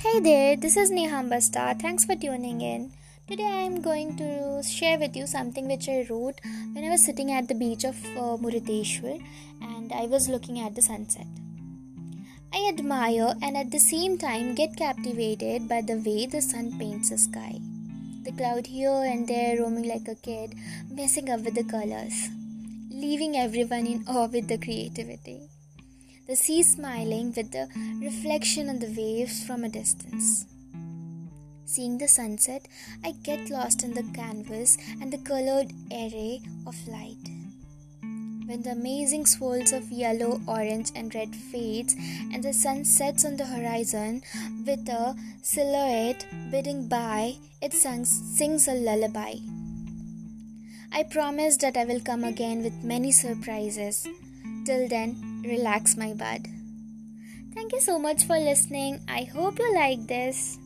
Hey there, this is Neha Basta. Thanks for tuning in. Today I am going to share with you something which I wrote when I was sitting at the beach of uh, and I was looking at the sunset. I admire and at the same time get captivated by the way the sun paints the sky. The cloud here and there roaming like a kid, messing up with the colors, leaving everyone in awe with the creativity the sea smiling with the reflection on the waves from a distance. Seeing the sunset, I get lost in the canvas and the colored array of light. When the amazing swirls of yellow, orange, and red fades, and the sun sets on the horizon with a silhouette bidding by, it sings, sings a lullaby. I promise that I will come again with many surprises. Till then, relax my bud. Thank you so much for listening. I hope you like this.